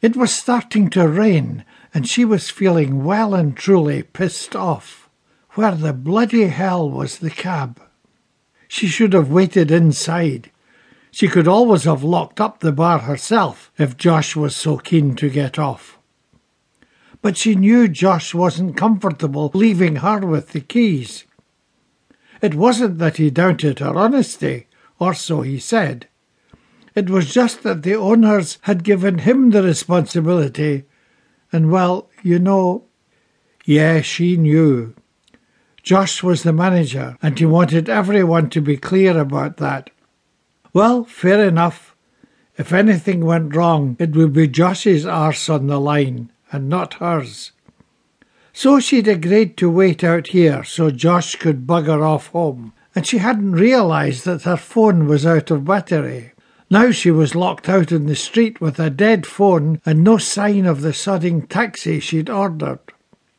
It was starting to rain, and she was feeling well and truly pissed off. Where the bloody hell was the cab? She should have waited inside. She could always have locked up the bar herself if Josh was so keen to get off. But she knew Josh wasn't comfortable leaving her with the keys. It wasn't that he doubted her honesty, or so he said. It was just that the owners had given him the responsibility, and well, you know. Yeah, she knew. Josh was the manager, and he wanted everyone to be clear about that. Well, fair enough. If anything went wrong, it would be Josh's arse on the line, and not hers. So she'd agreed to wait out here so Josh could bugger off home, and she hadn't realised that her phone was out of battery. Now she was locked out in the street with a dead phone and no sign of the sodding taxi she'd ordered.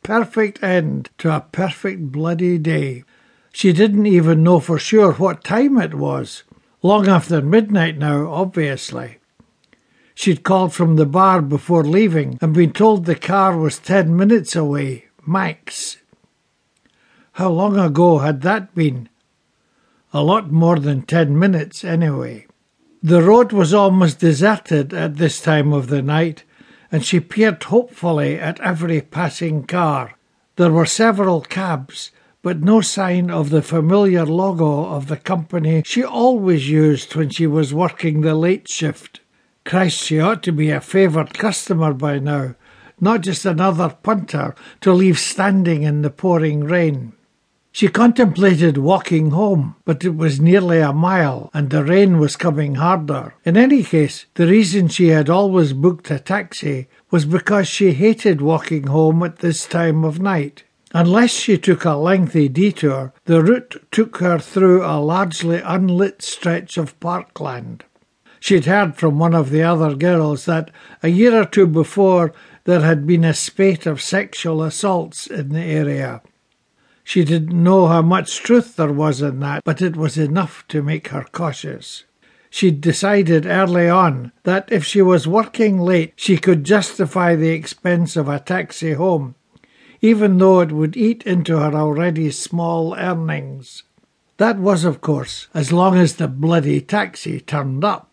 Perfect end to a perfect bloody day. She didn't even know for sure what time it was. Long after midnight now, obviously. She'd called from the bar before leaving and been told the car was ten minutes away, max. How long ago had that been? A lot more than ten minutes, anyway. The road was almost deserted at this time of the night, and she peered hopefully at every passing car. There were several cabs, but no sign of the familiar logo of the company she always used when she was working the late shift. Christ, she ought to be a favoured customer by now, not just another punter to leave standing in the pouring rain. She contemplated walking home, but it was nearly a mile, and the rain was coming harder. In any case, the reason she had always booked a taxi was because she hated walking home at this time of night. Unless she took a lengthy detour, the route took her through a largely unlit stretch of parkland. She'd heard from one of the other girls that a year or two before there had been a spate of sexual assaults in the area. She didn't know how much truth there was in that, but it was enough to make her cautious. She'd decided early on that if she was working late, she could justify the expense of a taxi home, even though it would eat into her already small earnings. That was, of course, as long as the bloody taxi turned up.